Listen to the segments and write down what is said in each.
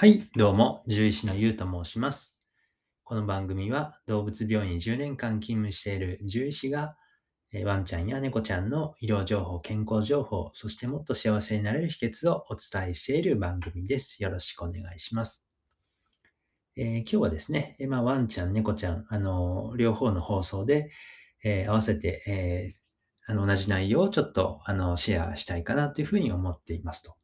はい、どうも、獣医師のゆうと申します。この番組は動物病院に10年間勤務している獣医師が、えワンちゃんや猫ちゃんの医療情報、健康情報、そしてもっと幸せになれる秘訣をお伝えしている番組です。よろしくお願いします。えー今日はですね、えまあ、ワンちゃん、猫ちゃん、あのー両方の放送で、えー合わせて、えあの同じ内容をちょっとあのシェアしたいかなというふうに思っていますと。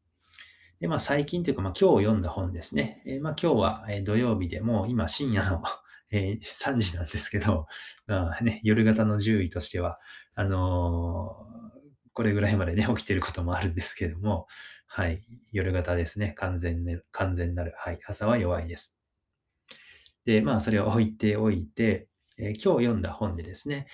で、まあ最近というか、まあ今日読んだ本ですね。えーまあ今日は土曜日でもう今深夜の え3時なんですけど、まあね、夜型の獣医としては、あのーこれぐらいまでね、起きてることもあるんですけども、はい、夜型ですね。完全ね、完全なる。はい、朝は弱いです。で、まあそれを置いておいて、えー今日読んだ本でですね、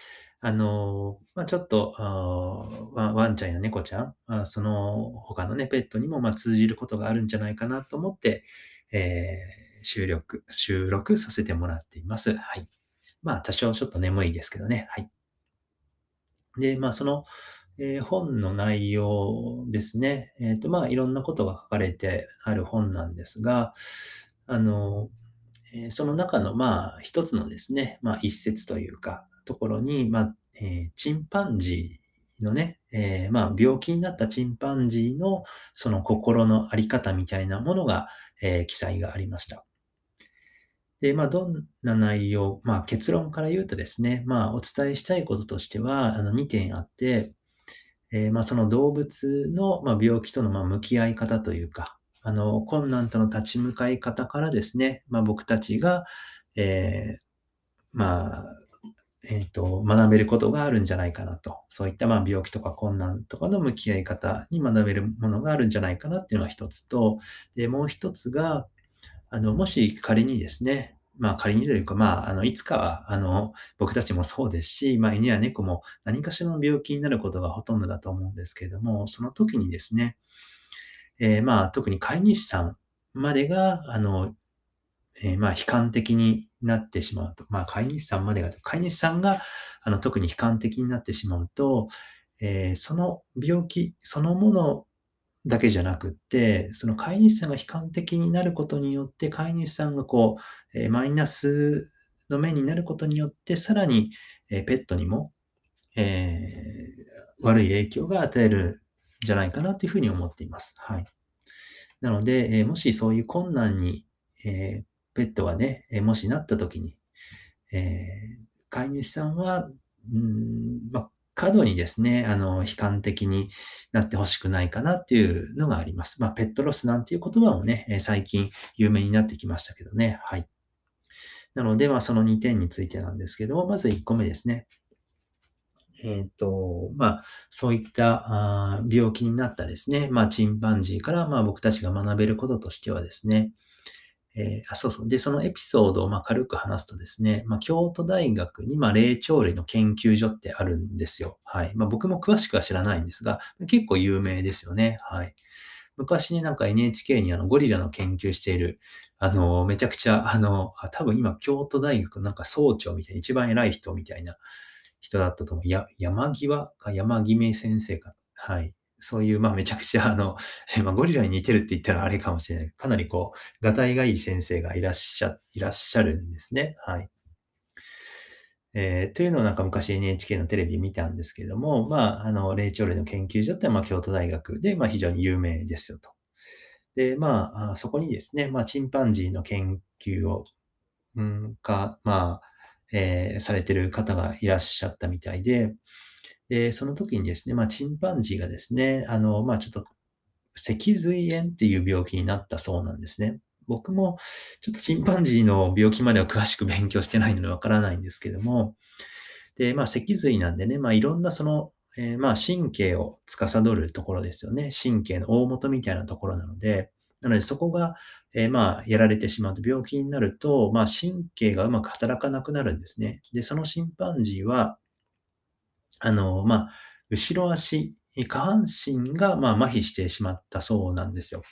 あのまあ、ちょっとあワン、ちゃんや猫ちゃん、あその他のね、ペットにもま通じることがあるんじゃないかなと思って、えー収録、収録させてもらっています。はい。まあ、多少ちょっと眠いですけどね。はい。で、まあ、その、えー本の内容ですね。えっ、と、まあ、いろんなことが書かれてある本なんですが、あの、えその中の、まあ、一つのですね、まあ、一節というか、ところに、まあ、えーチンパンジーのね、えーまあ、病気になったチンパンジーの、その心のあり方みたいなものが、えー記載がありました。で、まあ、どんな内容、まあ、結論から言うとですね、まあ、お伝えしたいこととしては、あの、2点あって、えーまあ、その動物の、まあ、病気との、まあ、向き合い方というか、あの、困難との立ち向かい方からですね、まあ、僕たちが、えーまあ、えっ、と、学べることがあるんじゃないかなと。そういった、まあ、病気とか困難とかの向き合い方に学べるものがあるんじゃないかなっていうのが一つと、で、もう一つが、あの、もし仮にですね、まあ仮にというか、まあ、あの、いつかは、あの、僕たちもそうですし、まあ、犬や猫も何かしらの病気になることがほとんどだと思うんですけれども、その時にですね、えーまあ、特に飼い主さんまでが、あの、えーまあ、悲観的になってしまうと。まあ、飼い主さんまでが、飼い主さんが、あの、特に悲観的になってしまうと、えーその病気そのものだけじゃなくって、その飼い主さんが悲観的になることによって、飼い主さんがこう、えーマイナスの面になることによって、さらに、えーペットにも、えー悪い影響が与えるんじゃないかなというふうに思っています。はい。なので、えもしそういう困難に、えペットがね、もしなった時に、えー飼い主さんは、うんまあ、過度にですね、あの、悲観的になってほしくないかなっていうのがあります。まあ、ペットロスなんていう言葉もね、最近有名になってきましたけどね。はい。なので、まあ、その2点についてなんですけども、まず1個目ですね。えっ、と、まあ、そういったあ病気になったですね、まあ、チンパンジーから、まあ、僕たちが学べることとしてはですね、えーあ、そうそう。で、そのエピソードをまあ軽く話すとですね、まあ、京都大学にまあ霊長類の研究所ってあるんですよ。はい。まあ、僕も詳しくは知らないんですが、結構有名ですよね。はい。昔になんか NHK にあのゴリラの研究している、あの、めちゃくちゃ、あの、あ多分今京都大学のなんか総長みたいな、一番偉い人みたいな人だったと思う。や、山際か山決め先生か。はい。そういう、まあめちゃくちゃあの、まあ、ゴリラに似てるって言ったらあれかもしれない。かなりこう、がたいがいい先生がいらっしゃ、いらっしゃるんですね。はい。えーというのをなんか昔 NHK のテレビ見たんですけども、まあ、あの、霊長類の研究所ってまあ京都大学でまあ非常に有名ですよと。で、まあ、あそこにですね、まあ、チンパンジーの研究を、うん、か、まあ、えーされてる方がいらっしゃったみたいで、で、その時にですね、まあ、チンパンジーがですね、あの、まあ、ちょっと、脊髄炎っていう病気になったそうなんですね。僕も、ちょっとチンパンジーの病気までは詳しく勉強してないのでわからないんですけども、で、まあ、脊髄なんでね、まあ、いろんなその、えーまあ、神経を司るところですよね。神経の大元みたいなところなので、なのでそこが、えーまあ、やられてしまうと病気になると、まあ、神経がうまく働かなくなるんですね。で、そのチンパンジーは、あの、まあ、後ろ足、下半身が、まあ、麻痺してしまったそうなんですよ。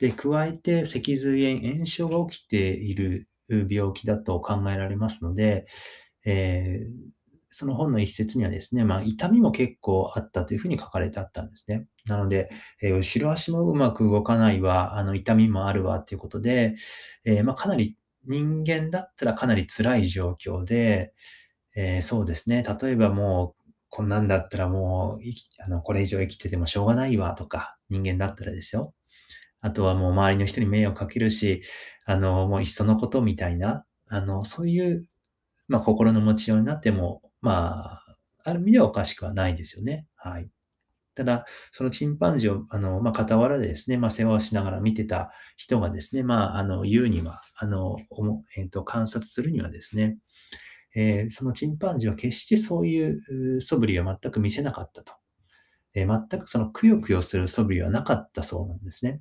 で、加えて脊髄炎、炎症が起きている病気だと考えられますので、えーその本の一節にはですね、まあ、痛みも結構あったというふうに書かれてあったんですね。なので、えー後ろ足もうまく動かないわ、あの、痛みもあるわっていうことで、えーまあ、かなり人間だったらかなり辛い状況で、えーそうですね、例えばもう、こんなんだったらもう、生きあの、これ以上生きててもしょうがないわとか、人間だったらですよ。あとはもう周りの人に迷惑かけるし、あの、もういっそのことみたいな、あの、そういうまあ、心の持ちようになっても、まあ、ある意味ではおかしくはないですよね。はい。ただ、そのチンパンジーを、あの、まあ、傍らでですね、まあ、世話をしながら見てた人がですね、まあ、あの、言うには、あの、えっと、観察するにはですね、えーそのチンパンジーは決してそういう素振りは全く見せなかったと。えー全くそのくよくよする素振りはなかったそうなんですね。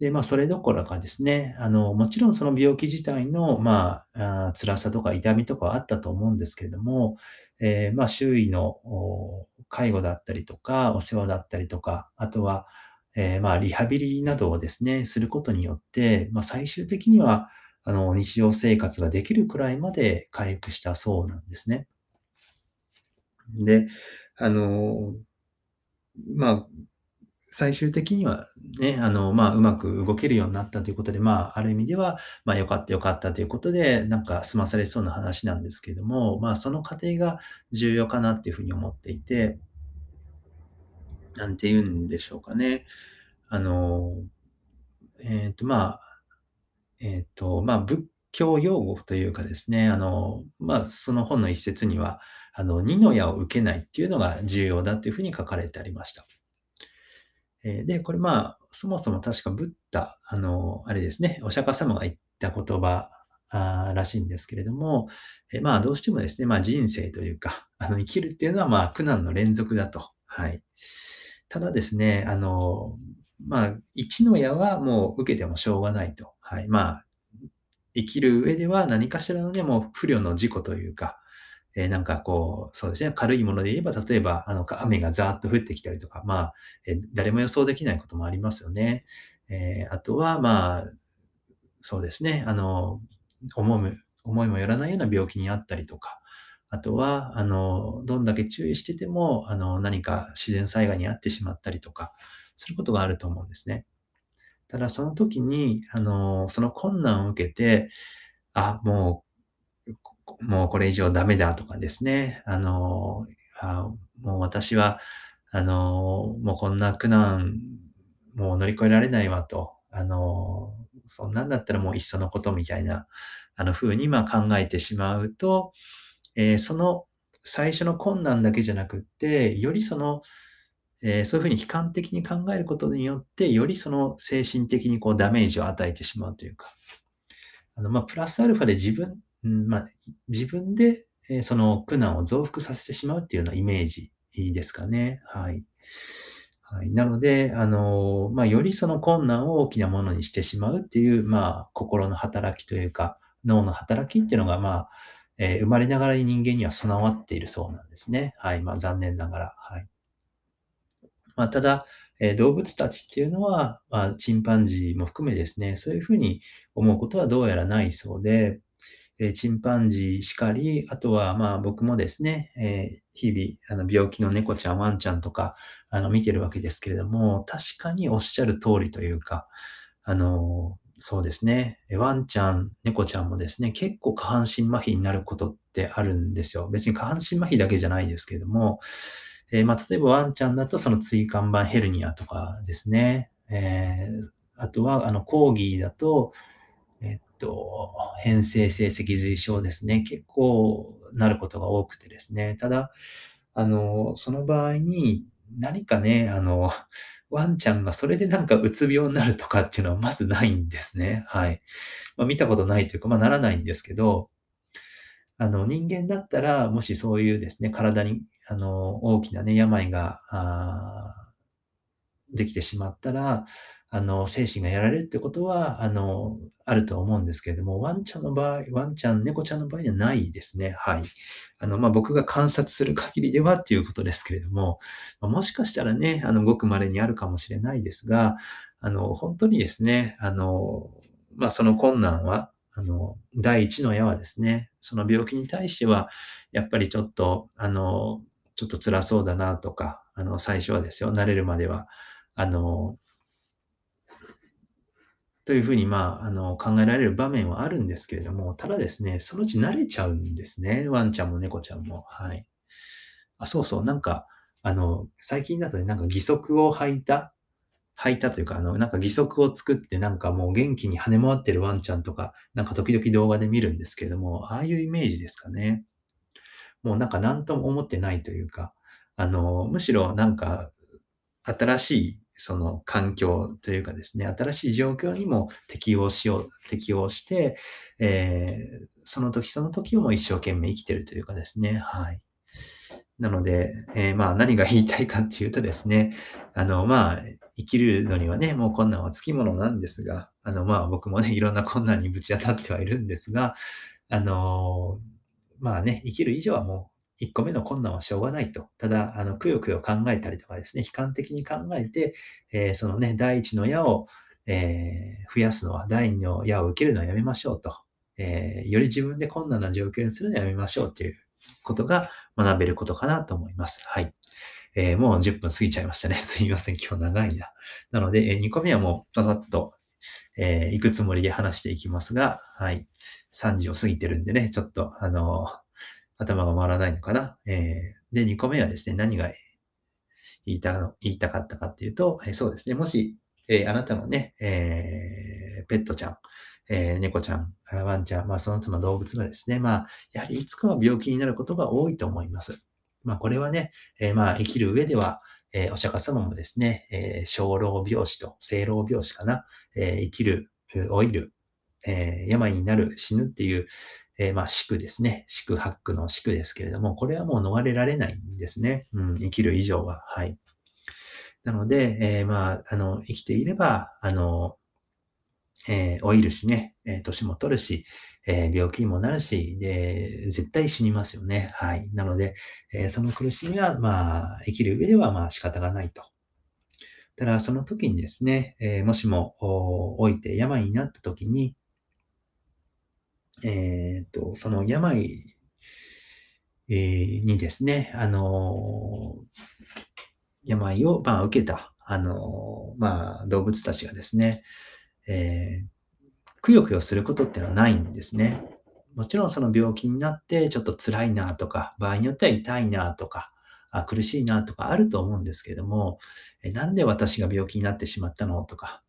で、まあ、それどころかですね、あの、もちろんその病気自体の、まあ、あ辛さとか痛みとかはあったと思うんですけれども、えーまあ、周囲の介護だったりとか、お世話だったりとか、あとは、えーまあ、リハビリなどをですね、することによって、まあ、最終的には、あの、日常生活ができるくらいまで回復したそうなんですね。で、あの、まあ、最終的にはね、あの、まあ、うまく動けるようになったということで、まあ、ある意味では、まあ、良かった良かったということで、なんか済まされそうな話なんですけれども、まあ、その過程が重要かなっていうふうに思っていて、なんて言うんでしょうかね。あの、えっと、まあ、えっと、まあ、仏教用語というかですね、あの、まあ、その本の一節には、あの、二の矢を受けないっていうのが重要だというふうに書かれてありました。えーで、これまあ、そもそも確かブッダ、あの、あれですね、お釈迦様が言った言葉あらしいんですけれども、えまあ、どうしてもですね、まあ人生というか、あの、生きるっていうのはまあ苦難の連続だと。はい。ただですね、あの、まあ、一の矢はもう受けてもしょうがないと。はい。まあ、生きる上では何かしらのね、もう不慮の事故というか、えーなんかこう、そうですね、軽いもので言えば、例えば、あの、雨がザーッと降ってきたりとか、まあ、えー誰も予想できないこともありますよね。えーあとは、まあ、そうですね、あの、思う、思いもよらないような病気にあったりとか、あとは、あの、どんだけ注意してても、あの、何か自然災害に遭ってしまったりとか、することがあると思うんですね。ただ、その時に、あの、その困難を受けて、あ、もう、もうこれ以上ダメだとかですね、あの、あ、もう私は、あの、もうこんな苦難、もう乗り越えられないわと、あの、そんなんだったらもういっそのことみたいな、あの風にま考えてしまうと、えーその最初の困難だけじゃなくって、よりその、えーそういうふうに悲観的に考えることによって、よりその精神的にこうダメージを与えてしまうというか、あの、まあ、プラスアルファで自分、うんまあ、自分で、えその苦難を増幅させてしまうっていうようなイメージですかね。はい。はい。なので、あの、まあ、よりその困難を大きなものにしてしまうっていう、まあ、心の働きというか、脳の働きっていうのが、まあ、えー生まれながらに人間には備わっているそうなんですね。はい。まあ、残念ながら。はい。まあ、ただ、えー動物たちっていうのは、まあ、チンパンジーも含めですね、そういうふうに思うことはどうやらないそうで、えーチンパンジーしかり、あとはまあ僕もですね、えー日々、あの病気の猫ちゃん、ワンちゃんとか、あの見てるわけですけれども、確かにおっしゃる通りというか、あの、そうですね、ワンちゃん、猫ちゃんもですね、結構下半身麻痺になることってあるんですよ。別に下半身麻痺だけじゃないですけれども、えーまあ、例えばワンちゃんだとその椎間板ヘルニアとかですね。えーあとは、あの、コーギーだと、えっと、変性性脊髄症ですね。結構なることが多くてですね。ただ、あの、その場合に何かね、あの、ワンちゃんがそれでなんかうつ病になるとかっていうのはまずないんですね。はい。まあ、見たことないというか、まあ、ならないんですけど、あの、人間だったら、もしそういうですね、体に、あの、大きなね、病が、できてしまったら、あの、精神がやられるってことは、あの、あると思うんですけれども、ワンちゃんの場合、ワンちゃん、猫ちゃんの場合にはないですね。はい。あの、まあ、僕が観察する限りではっていうことですけれども、もしかしたらね、あの、ごく稀にあるかもしれないですが、あの、本当にですね、あの、まあ、その困難は、あの、第一の矢はですね、その病気に対しては、やっぱりちょっと、あの、ちょっと辛そうだなとか、あの、最初はですよ、慣れるまでは。あの、というふうに、まあ、あの、考えられる場面はあるんですけれども、ただですね、そのうち慣れちゃうんですね。ワンちゃんも猫ちゃんも。はい。あ、そうそう、なんか、あの、最近だとね、なんか義足を履いた、履いたというか、あの、なんか義足を作って、なんかもう元気に跳ね回ってるワンちゃんとか、なんか時々動画で見るんですけれども、ああいうイメージですかね。もうなんか何とも思ってないというか、あの、むしろなんか、新しいその環境というかですね、新しい状況にも適応しよう、適応して、えー、その時その時をも一生懸命生きてるというかですね、はい。なので、えー、まあ何が言いたいかっていうとですね、あの、まあ、生きるのにはね、もう困難はつきものなんですが、あの、まあ僕もね、いろんな困難にぶち当たってはいるんですが、あの、まあね、生きる以上はもう1個目の困難はしょうがないと。ただ、あの、くよくよ考えたりとかですね、悲観的に考えて、えー、そのね、第一の矢を、えー、増やすのは、第二の矢を受けるのはやめましょうと。えー、より自分で困難な状況にするのはやめましょうということが学べることかなと思います。はい。えー、もう10分過ぎちゃいましたね。すいません。今日長いな。なので、え2個目はもうパパッと、えー、行くつもりで話していきますが、はい。3時を過ぎてるんでね、ちょっと、あの頭が回らないのかな。えー、で、2個目はですね、何が言いたの言いたかったかっていうと、えー、そうですね、もし、えー、あなたのね、えー、ペットちゃん、えー、猫ちゃん、ワンちゃん、まあその他の動物がですね、まあ、やはりいつかは病気になることが多いと思います。まあこれはね、えー、まあ生きる上では、えー、お釈迦様もですね、えー、小老病死と生老病死かな、えー、生きる、老いる、えー、病になる、死ぬっていう、えー、まあ、宿ですね。宿泊の宿ですけれども、これはもう逃れられないんですね。うん、生きる以上は。はい。なので、えー、まあ、あの、生きていれば、あの、えー、老いるしね、えー、年も取るし、えー、病気にもなるし、で、絶対死にますよね。はい。なので、えー、その苦しみは、まあ、生きる上では、まあ、仕方がないと。ただ、その時にですね、えー、もしも、老いて病になった時に、えっ、と、その病、えー、にですね、あの病を、まあ、受けた、あのまあ、動物たちがですね、え、くよくよすることっていうのはないんですね。もちろんその病気になってちょっと辛いなとか、場合によっては痛いなとか、あ苦しいなとかあると思うんですけれども、えなんで私が病気になってしまったのとか、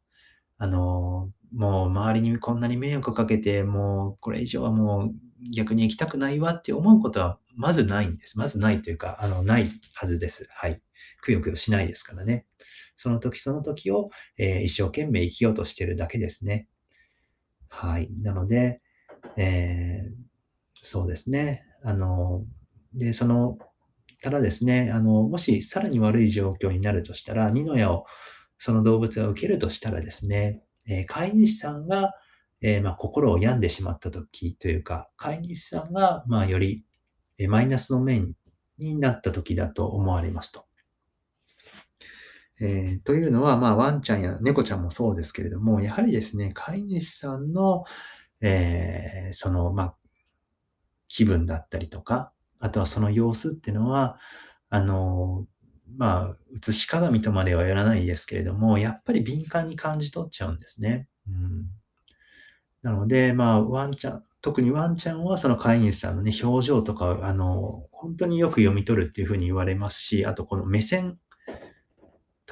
あの、もう周りにこんなに迷惑かけて、もうこれ以上はもう逆に行きたくないわって思うことはまずないんです。まずないというか、あの、ないはずです。はい。くよくよしないですからね。その時その時を、えー、一生懸命生きようとしてるだけですね。はい。なので、えー、そうですね。あの、で、その、ただですね、あの、もしさらに悪い状況になるとしたら、二の矢をその動物が受けるとしたらですね、えー、飼い主さんが、えー、まあ、心を病んでしまった時というか、飼い主さんが、まあ、より、えマイナスの面になった時だと思われますと。えー、というのは、まあ、ワンちゃんや猫ちゃんもそうですけれども、やはりですね、飼い主さんの、えー、その、まあ、気分だったりとか、あとはその様子っていうのは、あの、まあ、映し鏡とまではやらないですけれども、やっぱり敏感に感じ取っちゃうんですね。うん、なので、まあ、ワンちゃん、特にワンちゃんはその飼い主さんのね、表情とか、あの、本当によく読み取るっていうふうに言われますし、あとこの目線、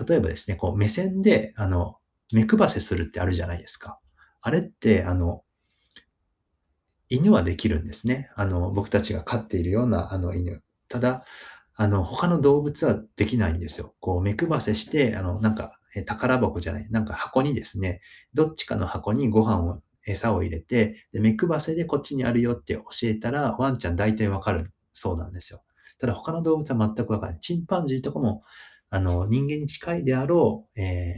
例えばですね、こう目線で、あの、目配せするってあるじゃないですか。あれって、あの、犬はできるんですね。あの、僕たちが飼っているような、あの、犬。ただ、あの、他の動物はできないんですよ。こう、目配せして、あの、なんか、宝箱じゃない、なんか箱にですね、どっちかの箱にご飯を、餌を入れて、で目配せでこっちにあるよって教えたら、ワンちゃん大体わかるそうなんですよ。ただ他の動物は全くわからない。チンパンジーとかも、あの、人間に近いであろう、え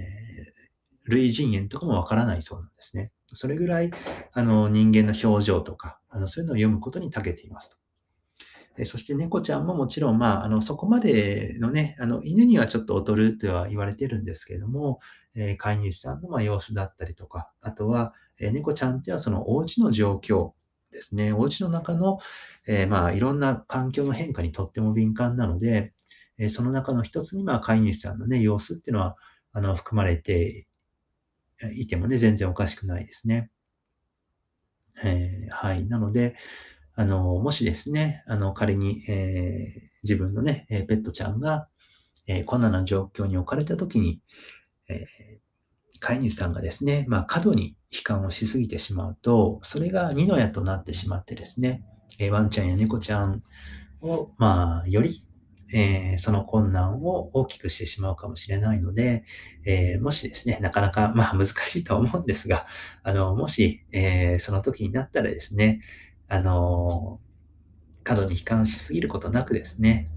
ー、類人猿とかもわからないそうなんですね。それぐらい、あの、人間の表情とか、あの、そういうのを読むことに長けていますと。そして猫ちゃんももちろん、まあ、あの、そこまでのね、あの、犬にはちょっと劣るとは言われてるんですけれども、えー、飼い主さんのま様子だったりとか、あとは、えー、猫ちゃんってはそのお家の状況ですね、お家の中の、えー、まあ、いろんな環境の変化にとっても敏感なので、えその中の一つに、まあ、飼い主さんのね、様子っていうのは、あの、含まれていてもね、全然おかしくないですね。え、はい。なので、あの、もしですね、あの、仮に、えー、自分のね、ペットちゃんが、えー、困難な状況に置かれたときに、え飼い主さんがですね、まあ、過度に悲観をしすぎてしまうと、それが二の矢となってしまってですね、えワンちゃんや猫ちゃんを、まあ、よりえ、その困難を大きくしてしまうかもしれないので、え、もしですね、なかなか、まあ難しいとは思うんですが、あの、もし、え、その時になったらですね、あの、過度に悲観しすぎることなくですね、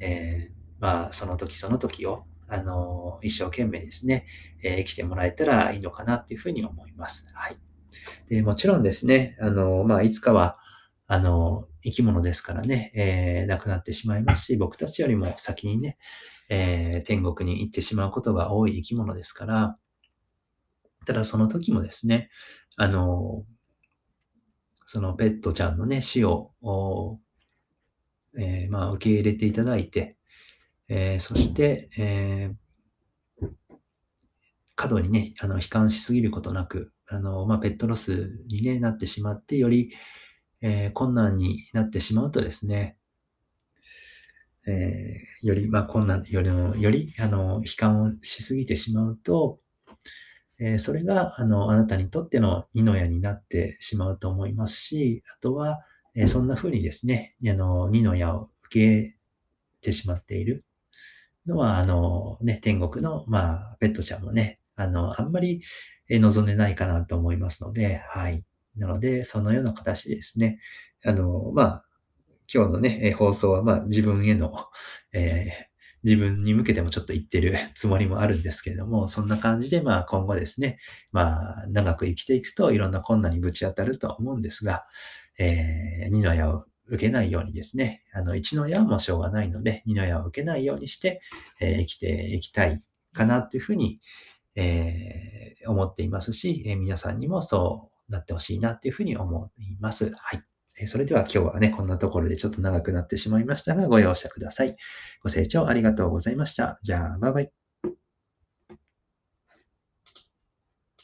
えまあ、その時その時を、あの、一生懸命ですね、え生きてもらえたらいいのかなっていうふうに思います。はい。で、もちろんですね、あの、まあ、いつかは、あの、生き物ですからね、えー、亡くなってしまいますし、僕たちよりも先にね、えー、天国に行ってしまうことが多い生き物ですから、ただその時もですね、あの、そのペットちゃんのね、死を、えー、まあ、受け入れていただいて、えー、そして、えー、過度にね、あの、悲観しすぎることなく、あの、まあ、ペットロスに、ね、なってしまって、より、えー、困難になってしまうとですね、えー、より、まあ、困難、より、より、あの、悲観をしすぎてしまうと、え、それが、あの、あなたにとっての二の矢になってしまうと思いますし、あとは、え、そんな風にですね、あの、二の矢を受けてしまっているのは、あの、ね、天国の、まあ、ペットちゃんもね、あの、あんまり望んでないかなと思いますので、はい。なので、そのような形でですね、あの、まあ、今日のね、放送は、まあ、自分への、えー、自分に向けてもちょっと言ってる つもりもあるんですけれども、そんな感じで、まあ、今後ですね、まあ、長く生きていくといろんな困難にぶち当たると思うんですが、えー、二の矢を受けないようにですね、あの、一の矢もしょうがないので、二の矢を受けないようにして、えー、生きていきたいかなというふうに、えー、思っていますし、え、皆さんにもそうなってほしいなっていうふうに思います。はい。それでは今日はね、こんなところでちょっと長くなってしまいましたが、ご容赦ください。ご清聴ありがとうございました。じゃあ、バイバイ。